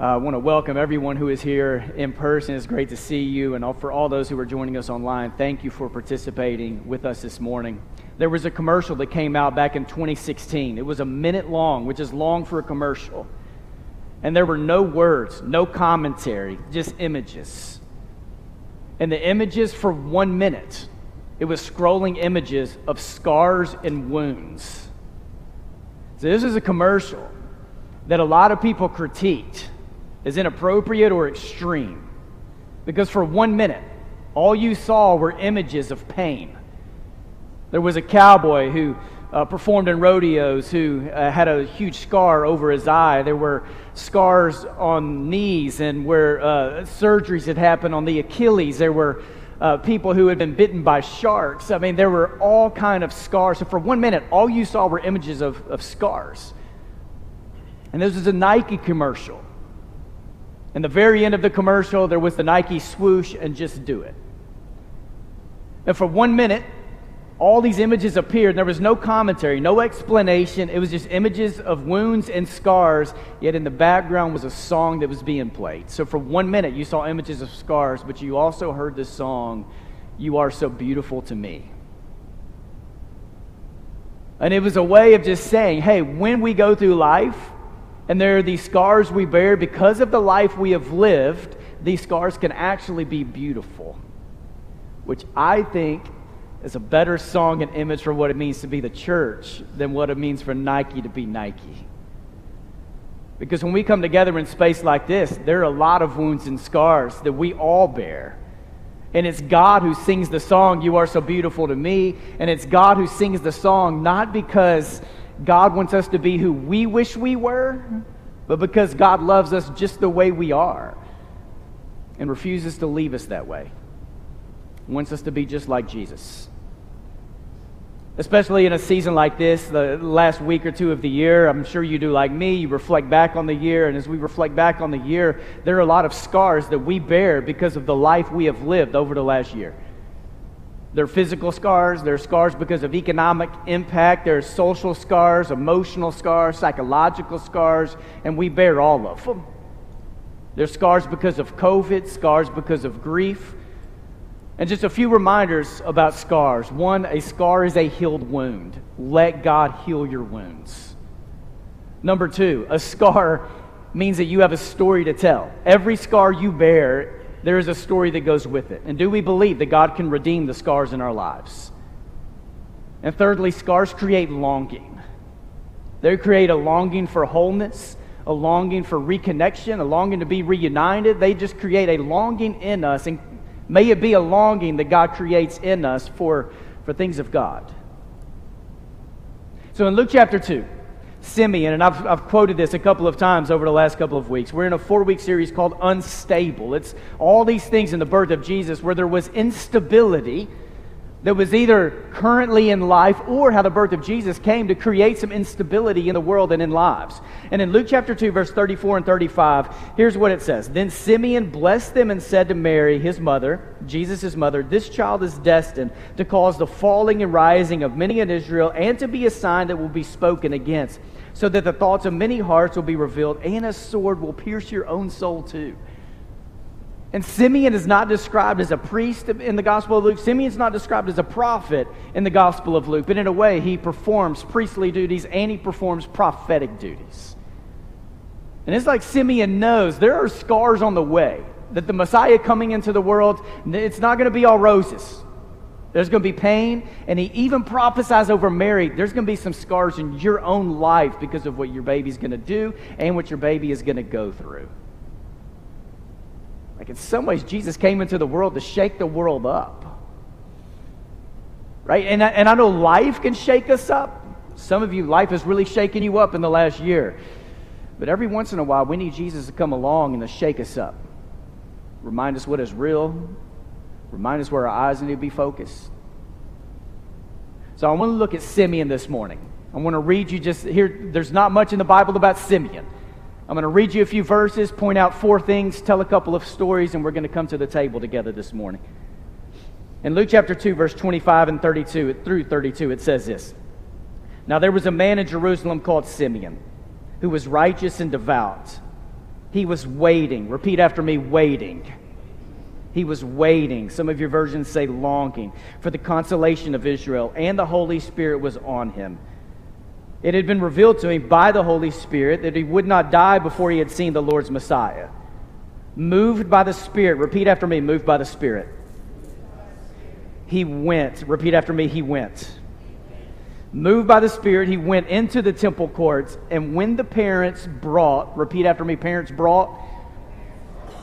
Uh, I want to welcome everyone who is here in person. It's great to see you. And for all those who are joining us online, thank you for participating with us this morning. There was a commercial that came out back in 2016. It was a minute long, which is long for a commercial. And there were no words, no commentary, just images. And the images for one minute, it was scrolling images of scars and wounds. So, this is a commercial that a lot of people critiqued is inappropriate or extreme. Because for one minute, all you saw were images of pain. There was a cowboy who uh, performed in rodeos who uh, had a huge scar over his eye. There were scars on knees and where uh, surgeries had happened on the Achilles. There were uh, people who had been bitten by sharks. I mean, there were all kind of scars. So for one minute, all you saw were images of, of scars. And this was a Nike commercial. In the very end of the commercial, there was the Nike swoosh and just do it. And for one minute, all these images appeared, and there was no commentary, no explanation. It was just images of wounds and scars, yet in the background was a song that was being played. So for one minute, you saw images of scars, but you also heard the song, You Are So Beautiful to Me. And it was a way of just saying, hey, when we go through life, and there are these scars we bear because of the life we have lived, these scars can actually be beautiful. Which I think is a better song and image for what it means to be the church than what it means for Nike to be Nike. Because when we come together in space like this, there are a lot of wounds and scars that we all bear. And it's God who sings the song, You Are So Beautiful to Me. And it's God who sings the song not because God wants us to be who we wish we were, but because God loves us just the way we are and refuses to leave us that way. Wants us to be just like Jesus. Especially in a season like this, the last week or two of the year, I'm sure you do like me. You reflect back on the year, and as we reflect back on the year, there are a lot of scars that we bear because of the life we have lived over the last year. There are physical scars, there are scars because of economic impact, there are social scars, emotional scars, psychological scars, and we bear all of them. There's scars because of COVID, scars because of grief. And just a few reminders about scars. One, a scar is a healed wound. Let God heal your wounds. Number two, a scar means that you have a story to tell. Every scar you bear there is a story that goes with it. And do we believe that God can redeem the scars in our lives? And thirdly, scars create longing. They create a longing for wholeness, a longing for reconnection, a longing to be reunited. They just create a longing in us. And may it be a longing that God creates in us for, for things of God. So in Luke chapter 2, Simeon, and I've, I've quoted this a couple of times over the last couple of weeks. We're in a four week series called Unstable. It's all these things in the birth of Jesus where there was instability that was either currently in life or how the birth of Jesus came to create some instability in the world and in lives. And in Luke chapter 2, verse 34 and 35, here's what it says Then Simeon blessed them and said to Mary, his mother, Jesus' mother, This child is destined to cause the falling and rising of many in Israel and to be a sign that will be spoken against, so that the thoughts of many hearts will be revealed, and a sword will pierce your own soul too and Simeon is not described as a priest in the Gospel of Luke. Simeon is not described as a prophet in the Gospel of Luke, but in a way, he performs priestly duties and he performs prophetic duties. And it's like Simeon knows there are scars on the way, that the Messiah coming into the world, it's not going to be all roses. There's going to be pain, and he even prophesies over Mary there's going to be some scars in your own life because of what your baby's going to do and what your baby is going to go through. Like, in some ways, Jesus came into the world to shake the world up. Right? And, and I know life can shake us up. Some of you, life has really shaken you up in the last year. But every once in a while, we need Jesus to come along and to shake us up. Remind us what is real. Remind us where our eyes need to be focused. So I want to look at Simeon this morning. I want to read you just here. There's not much in the Bible about Simeon. I'm going to read you a few verses, point out four things, tell a couple of stories, and we're going to come to the table together this morning. In Luke chapter 2, verse 25 and 32 through 32, it says this Now there was a man in Jerusalem called Simeon, who was righteous and devout. He was waiting. Repeat after me waiting. He was waiting. Some of your versions say longing for the consolation of Israel, and the Holy Spirit was on him. It had been revealed to him by the Holy Spirit that he would not die before he had seen the Lord's Messiah. Moved by the Spirit, repeat after me, moved by the Spirit. He went. Repeat after me, he went. Moved by the Spirit, he went into the temple courts, and when the parents brought, repeat after me, parents brought,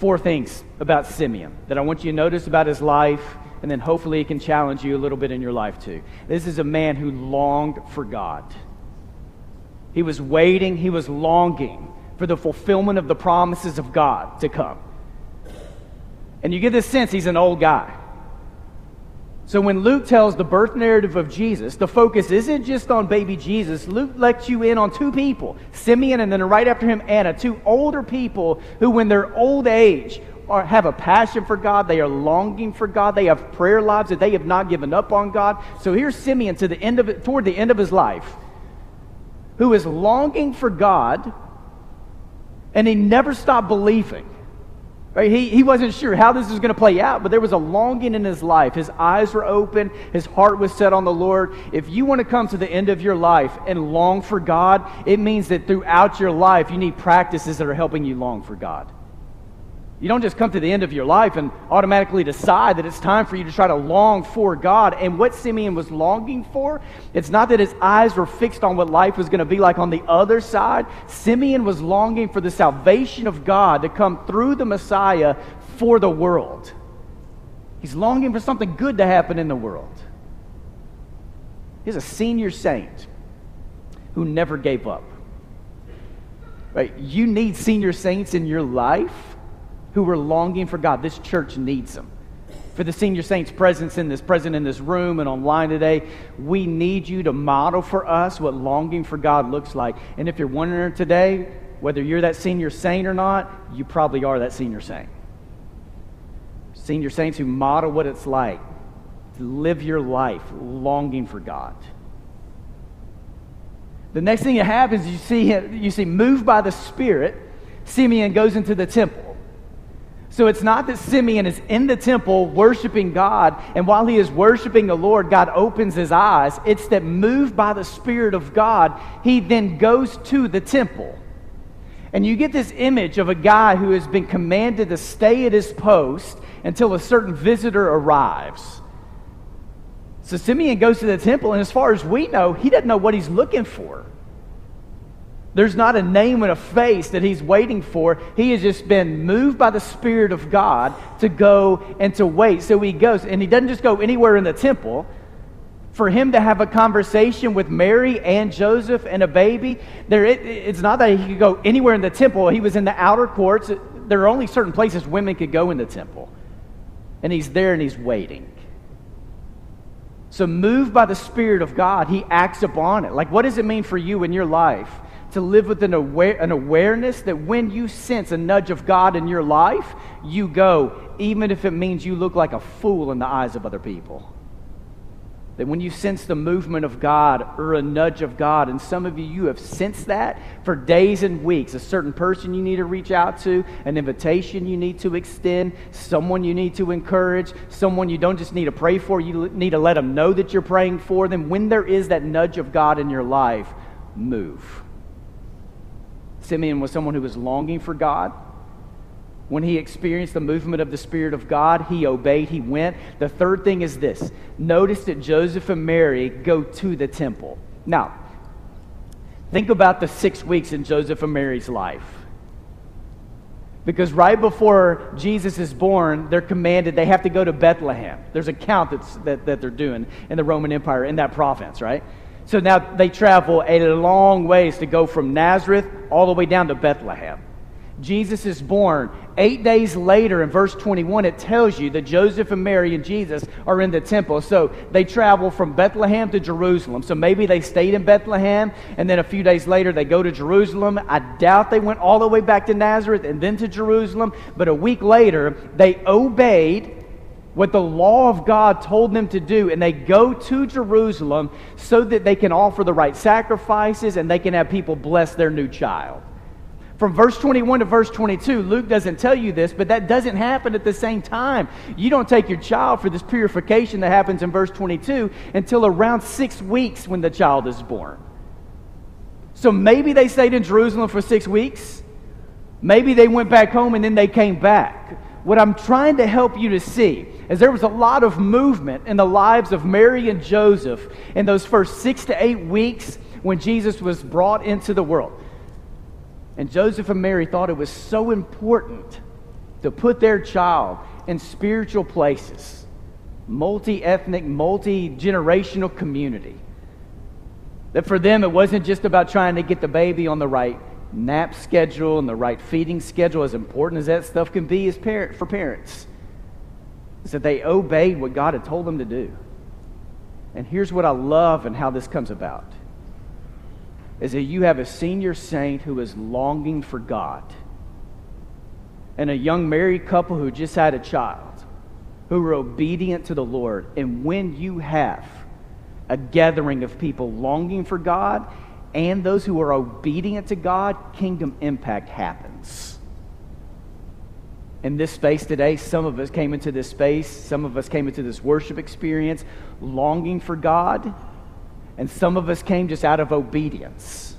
four things about Simeon that I want you to notice about his life, and then hopefully it can challenge you a little bit in your life too. This is a man who longed for God. He was waiting, he was longing for the fulfillment of the promises of God to come. And you get this sense he's an old guy. So when Luke tells the birth narrative of Jesus, the focus isn't just on baby Jesus. Luke lets you in on two people, Simeon and then right after him Anna, two older people who when they're old age are, have a passion for God, they are longing for God, they have prayer lives that they have not given up on God. So here's Simeon to the end of toward the end of his life, who is longing for God, and he never stopped believing. Right? He, he wasn't sure how this was going to play out, but there was a longing in his life. His eyes were open, his heart was set on the Lord. If you want to come to the end of your life and long for God, it means that throughout your life you need practices that are helping you long for God. You don't just come to the end of your life and automatically decide that it's time for you to try to long for God. And what Simeon was longing for, it's not that his eyes were fixed on what life was going to be like on the other side. Simeon was longing for the salvation of God to come through the Messiah for the world. He's longing for something good to happen in the world. He's a senior saint who never gave up. Right? You need senior saints in your life who are longing for God. This church needs them. For the senior saints present in this present in this room and online today, we need you to model for us what longing for God looks like. And if you're wondering today whether you're that senior saint or not, you probably are that senior saint. Senior saints who model what it's like to live your life longing for God. The next thing that happens, you see, you see, moved by the Spirit, Simeon goes into the temple. So it's not that Simeon is in the temple worshiping God, and while he is worshiping the Lord, God opens his eyes. It's that moved by the Spirit of God, he then goes to the temple. And you get this image of a guy who has been commanded to stay at his post until a certain visitor arrives. So Simeon goes to the temple, and as far as we know, he doesn't know what he's looking for. There's not a name and a face that he's waiting for. He has just been moved by the Spirit of God to go and to wait. So he goes, and he doesn't just go anywhere in the temple. For him to have a conversation with Mary and Joseph and a baby, there, it, it's not that he could go anywhere in the temple. He was in the outer courts. There are only certain places women could go in the temple. And he's there and he's waiting. So, moved by the Spirit of God, he acts upon it. Like, what does it mean for you in your life? To live with an, aware, an awareness that when you sense a nudge of God in your life, you go, even if it means you look like a fool in the eyes of other people. That when you sense the movement of God or a nudge of God, and some of you, you have sensed that for days and weeks, a certain person you need to reach out to, an invitation you need to extend, someone you need to encourage, someone you don't just need to pray for, you need to let them know that you're praying for them. When there is that nudge of God in your life, move. Simeon was someone who was longing for God. When he experienced the movement of the Spirit of God, he obeyed, he went. The third thing is this notice that Joseph and Mary go to the temple. Now, think about the six weeks in Joseph and Mary's life. Because right before Jesus is born, they're commanded they have to go to Bethlehem. There's a count that's, that, that they're doing in the Roman Empire in that province, right? So now they travel a long ways to go from Nazareth all the way down to Bethlehem. Jesus is born. Eight days later, in verse 21, it tells you that Joseph and Mary and Jesus are in the temple. So they travel from Bethlehem to Jerusalem. So maybe they stayed in Bethlehem, and then a few days later they go to Jerusalem. I doubt they went all the way back to Nazareth and then to Jerusalem. But a week later, they obeyed what the law of God told them to do, and they go to Jerusalem so that they can offer the right sacrifices and they can have people bless their new child. From verse 21 to verse 22, Luke doesn't tell you this, but that doesn't happen at the same time. You don't take your child for this purification that happens in verse 22 until around six weeks when the child is born. So maybe they stayed in Jerusalem for six weeks. Maybe they went back home and then they came back. What I'm trying to help you to see is there was a lot of movement in the lives of Mary and Joseph in those first six to eight weeks when Jesus was brought into the world. And Joseph and Mary thought it was so important to put their child in spiritual places, multi ethnic, multi generational community. That for them, it wasn't just about trying to get the baby on the right nap schedule and the right feeding schedule, as important as that stuff can be as parent, for parents. Is that they obeyed what God had told them to do. And here's what I love and how this comes about is that you have a senior saint who is longing for God, and a young married couple who just had a child who are obedient to the Lord. And when you have a gathering of people longing for God and those who are obedient to God, kingdom impact happens. In this space today, some of us came into this space, some of us came into this worship experience longing for God and some of us came just out of obedience.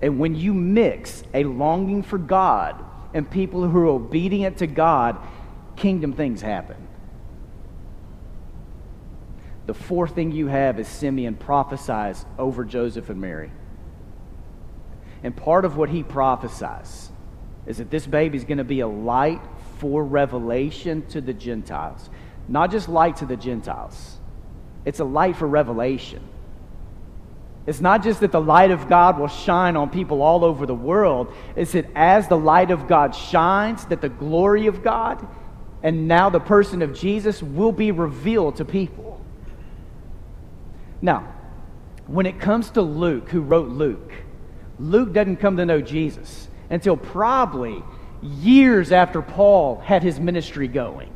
And when you mix a longing for God and people who are obedient to God, kingdom things happen. The fourth thing you have is Simeon prophesies over Joseph and Mary. And part of what he prophesies is that this baby is going to be a light for revelation to the Gentiles. Not just light to the Gentiles, it's a light for revelation. It's not just that the light of God will shine on people all over the world. It's that as the light of God shines, that the glory of God and now the person of Jesus will be revealed to people. Now, when it comes to Luke, who wrote Luke, Luke doesn't come to know Jesus until probably years after Paul had his ministry going.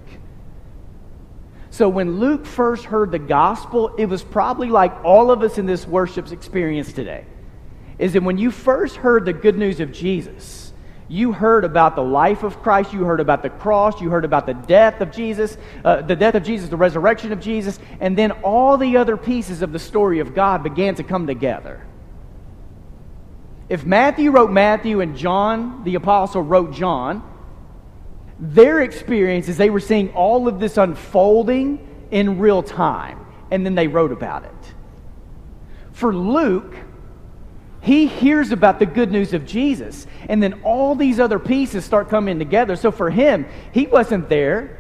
So when Luke first heard the gospel, it was probably like all of us in this worship's experience today. Is that when you first heard the good news of Jesus, you heard about the life of Christ, you heard about the cross, you heard about the death of Jesus, uh, the death of Jesus, the resurrection of Jesus, and then all the other pieces of the story of God began to come together. If Matthew wrote Matthew and John, the apostle, wrote John, their experience is they were seeing all of this unfolding in real time, and then they wrote about it. For Luke, he hears about the good news of Jesus, and then all these other pieces start coming together. So for him, he wasn't there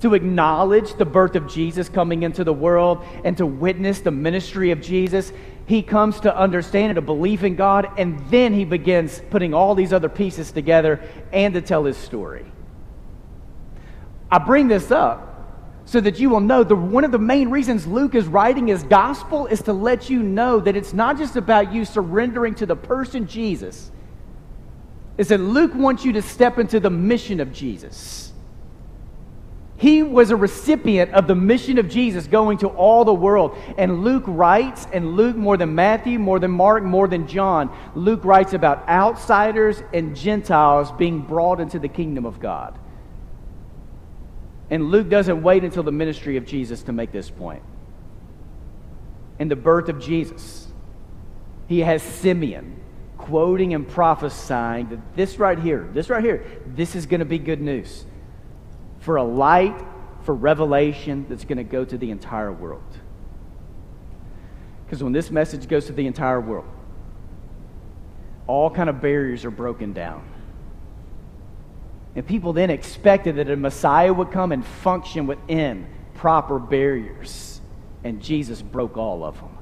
to acknowledge the birth of Jesus coming into the world and to witness the ministry of Jesus. He comes to understand and to believe in God, and then he begins putting all these other pieces together and to tell his story. I bring this up so that you will know that one of the main reasons Luke is writing his gospel is to let you know that it's not just about you surrendering to the person Jesus. It's that Luke wants you to step into the mission of Jesus. He was a recipient of the mission of Jesus going to all the world. And Luke writes, and Luke, more than Matthew, more than Mark, more than John, Luke writes about outsiders and Gentiles being brought into the kingdom of God. And Luke doesn't wait until the ministry of Jesus to make this point. In the birth of Jesus, he has Simeon quoting and prophesying that this right here, this right here, this is going to be good news for a light, for revelation that's going to go to the entire world. Because when this message goes to the entire world, all kind of barriers are broken down. And people then expected that a Messiah would come and function within proper barriers. And Jesus broke all of them.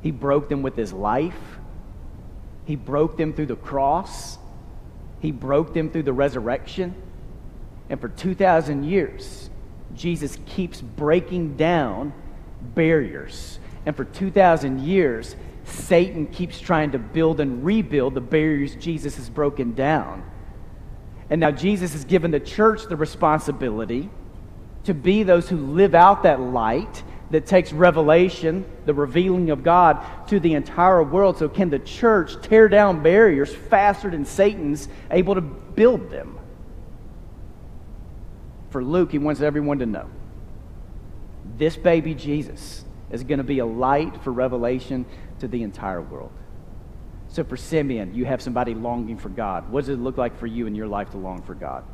He broke them with his life, He broke them through the cross, He broke them through the resurrection. And for 2,000 years, Jesus keeps breaking down barriers. And for 2,000 years, Satan keeps trying to build and rebuild the barriers Jesus has broken down. And now Jesus has given the church the responsibility to be those who live out that light that takes revelation, the revealing of God, to the entire world. So, can the church tear down barriers faster than Satan's able to build them? For Luke, he wants everyone to know this baby Jesus is going to be a light for revelation to the entire world. So, for Simeon, you have somebody longing for God. What does it look like for you in your life to long for God?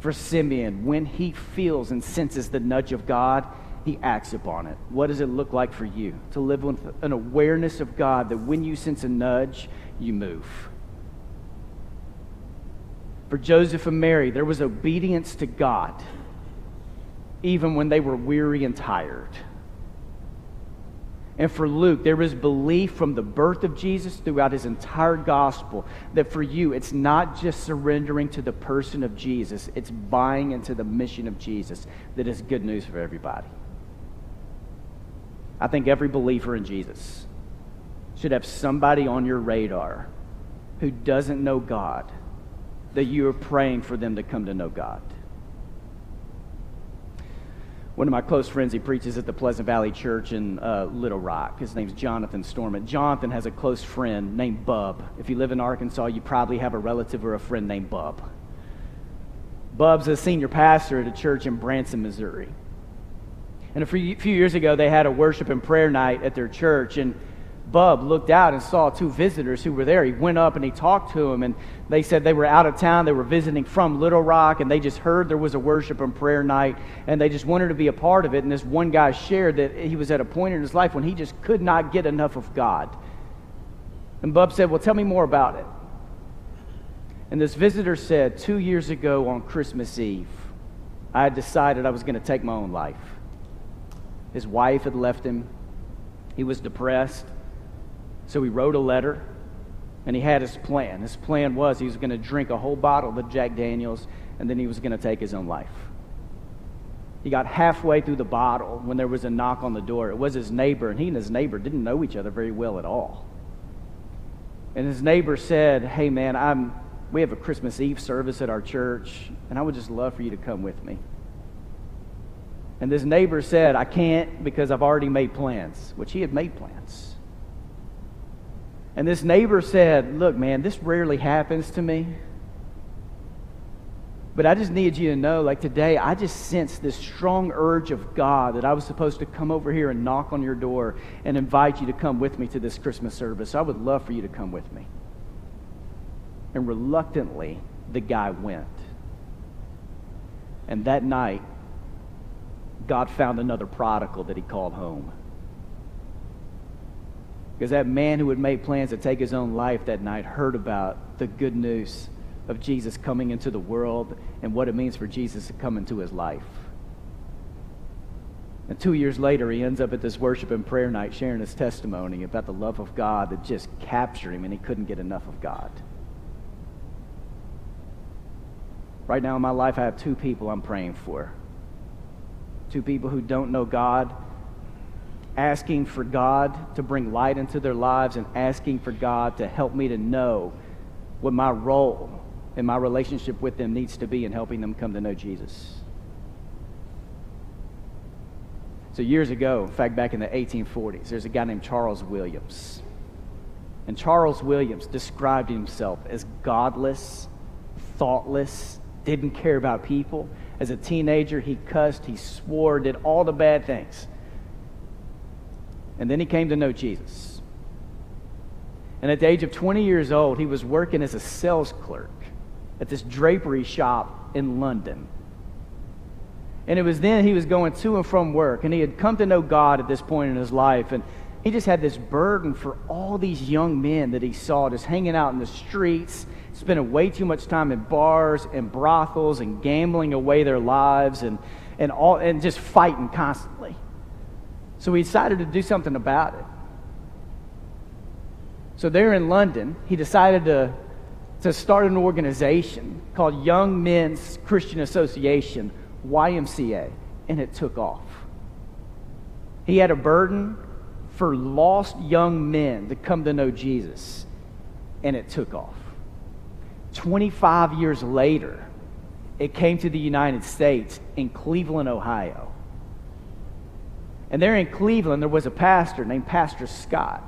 For Simeon, when he feels and senses the nudge of God, he acts upon it. What does it look like for you to live with an awareness of God that when you sense a nudge, you move? For Joseph and Mary, there was obedience to God even when they were weary and tired. And for Luke, there is belief from the birth of Jesus throughout his entire gospel that for you, it's not just surrendering to the person of Jesus, it's buying into the mission of Jesus that is good news for everybody. I think every believer in Jesus should have somebody on your radar who doesn't know God that you are praying for them to come to know God. One of my close friends, he preaches at the Pleasant Valley Church in uh, Little Rock. His name's Jonathan Storment. Jonathan has a close friend named Bub. If you live in Arkansas, you probably have a relative or a friend named Bub. Bub's a senior pastor at a church in Branson, Missouri. And a few years ago, they had a worship and prayer night at their church, and Bub looked out and saw two visitors who were there. He went up and he talked to them, and they said they were out of town. They were visiting from Little Rock, and they just heard there was a worship and prayer night, and they just wanted to be a part of it. And this one guy shared that he was at a point in his life when he just could not get enough of God. And Bub said, Well, tell me more about it. And this visitor said, Two years ago on Christmas Eve, I had decided I was going to take my own life. His wife had left him. He was depressed. So he wrote a letter and he had his plan. His plan was he was going to drink a whole bottle of Jack Daniels and then he was going to take his own life. He got halfway through the bottle when there was a knock on the door. It was his neighbor, and he and his neighbor didn't know each other very well at all. And his neighbor said, Hey, man, I'm, we have a Christmas Eve service at our church, and I would just love for you to come with me. And this neighbor said, I can't because I've already made plans, which he had made plans. And this neighbor said, Look, man, this rarely happens to me. But I just need you to know, like today, I just sensed this strong urge of God that I was supposed to come over here and knock on your door and invite you to come with me to this Christmas service. I would love for you to come with me. And reluctantly, the guy went. And that night, God found another prodigal that he called home. Because that man who had made plans to take his own life that night heard about the good news of Jesus coming into the world and what it means for Jesus to come into his life. And two years later, he ends up at this worship and prayer night sharing his testimony about the love of God that just captured him and he couldn't get enough of God. Right now in my life, I have two people I'm praying for Two people who don't know God, asking for God to bring light into their lives and asking for God to help me to know what my role and my relationship with them needs to be in helping them come to know Jesus. So, years ago, in fact, back in the 1840s, there's a guy named Charles Williams. And Charles Williams described himself as godless, thoughtless, didn't care about people. As a teenager, he cussed, he swore, did all the bad things. And then he came to know Jesus. And at the age of 20 years old, he was working as a sales clerk at this drapery shop in London. And it was then he was going to and from work, and he had come to know God at this point in his life. And he just had this burden for all these young men that he saw just hanging out in the streets spending way too much time in bars and brothels and gambling away their lives and, and, all, and just fighting constantly. So he decided to do something about it. So there in London, he decided to, to start an organization called Young Men's Christian Association, YMCA, and it took off. He had a burden for lost young men to come to know Jesus, and it took off. 25 years later, it came to the United States in Cleveland, Ohio. And there in Cleveland, there was a pastor named Pastor Scott.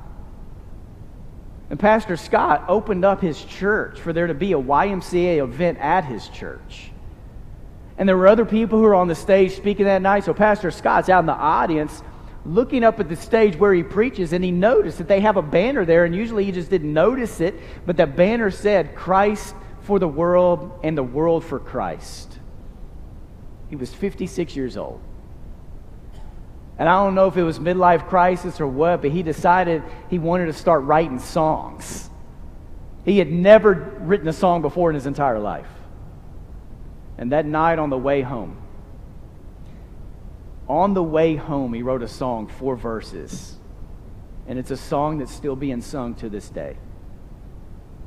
And Pastor Scott opened up his church for there to be a YMCA event at his church. And there were other people who were on the stage speaking that night. So Pastor Scott's out in the audience looking up at the stage where he preaches, and he noticed that they have a banner there, and usually he just didn't notice it, but that banner said, Christ for the world and the world for Christ. He was 56 years old. And I don't know if it was midlife crisis or what, but he decided he wanted to start writing songs. He had never written a song before in his entire life. And that night on the way home, on the way home, he wrote a song, four verses. And it's a song that's still being sung to this day.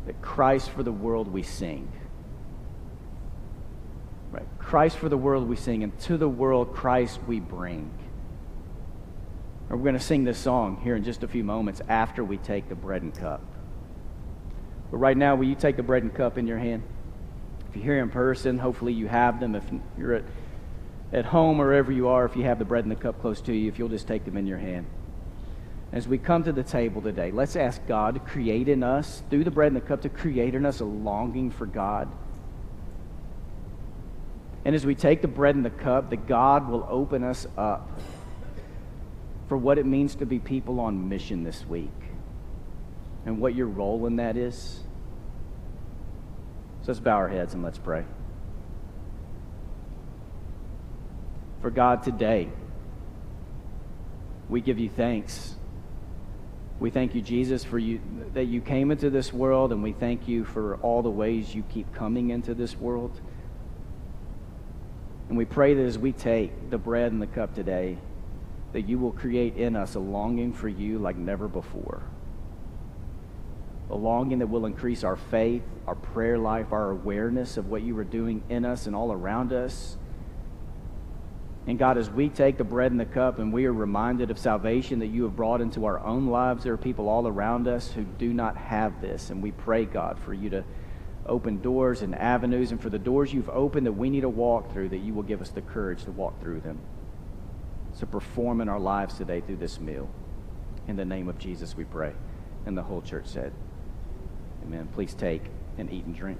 That Christ for the world we sing. Right? Christ for the world we sing, and to the world Christ we bring. And we're going to sing this song here in just a few moments after we take the bread and cup. But right now, will you take the bread and cup in your hand? If you're here in person, hopefully you have them. If you're at at home or wherever you are, if you have the bread and the cup close to you, if you'll just take them in your hand. As we come to the table today, let's ask God to create in us, through the bread and the cup, to create in us a longing for God. And as we take the bread and the cup, that God will open us up for what it means to be people on mission this week and what your role in that is. So let's bow our heads and let's pray. For God, today, we give you thanks. We thank you, Jesus, for you that you came into this world, and we thank you for all the ways you keep coming into this world. And we pray that as we take the bread and the cup today, that you will create in us a longing for you like never before. A longing that will increase our faith, our prayer life, our awareness of what you are doing in us and all around us and God, as we take the bread and the cup and we are reminded of salvation that you have brought into our own lives, there are people all around us who do not have this. And we pray, God, for you to open doors and avenues, and for the doors you've opened that we need to walk through, that you will give us the courage to walk through them. To perform in our lives today through this meal. In the name of Jesus, we pray. And the whole church said, Amen. Please take and eat and drink.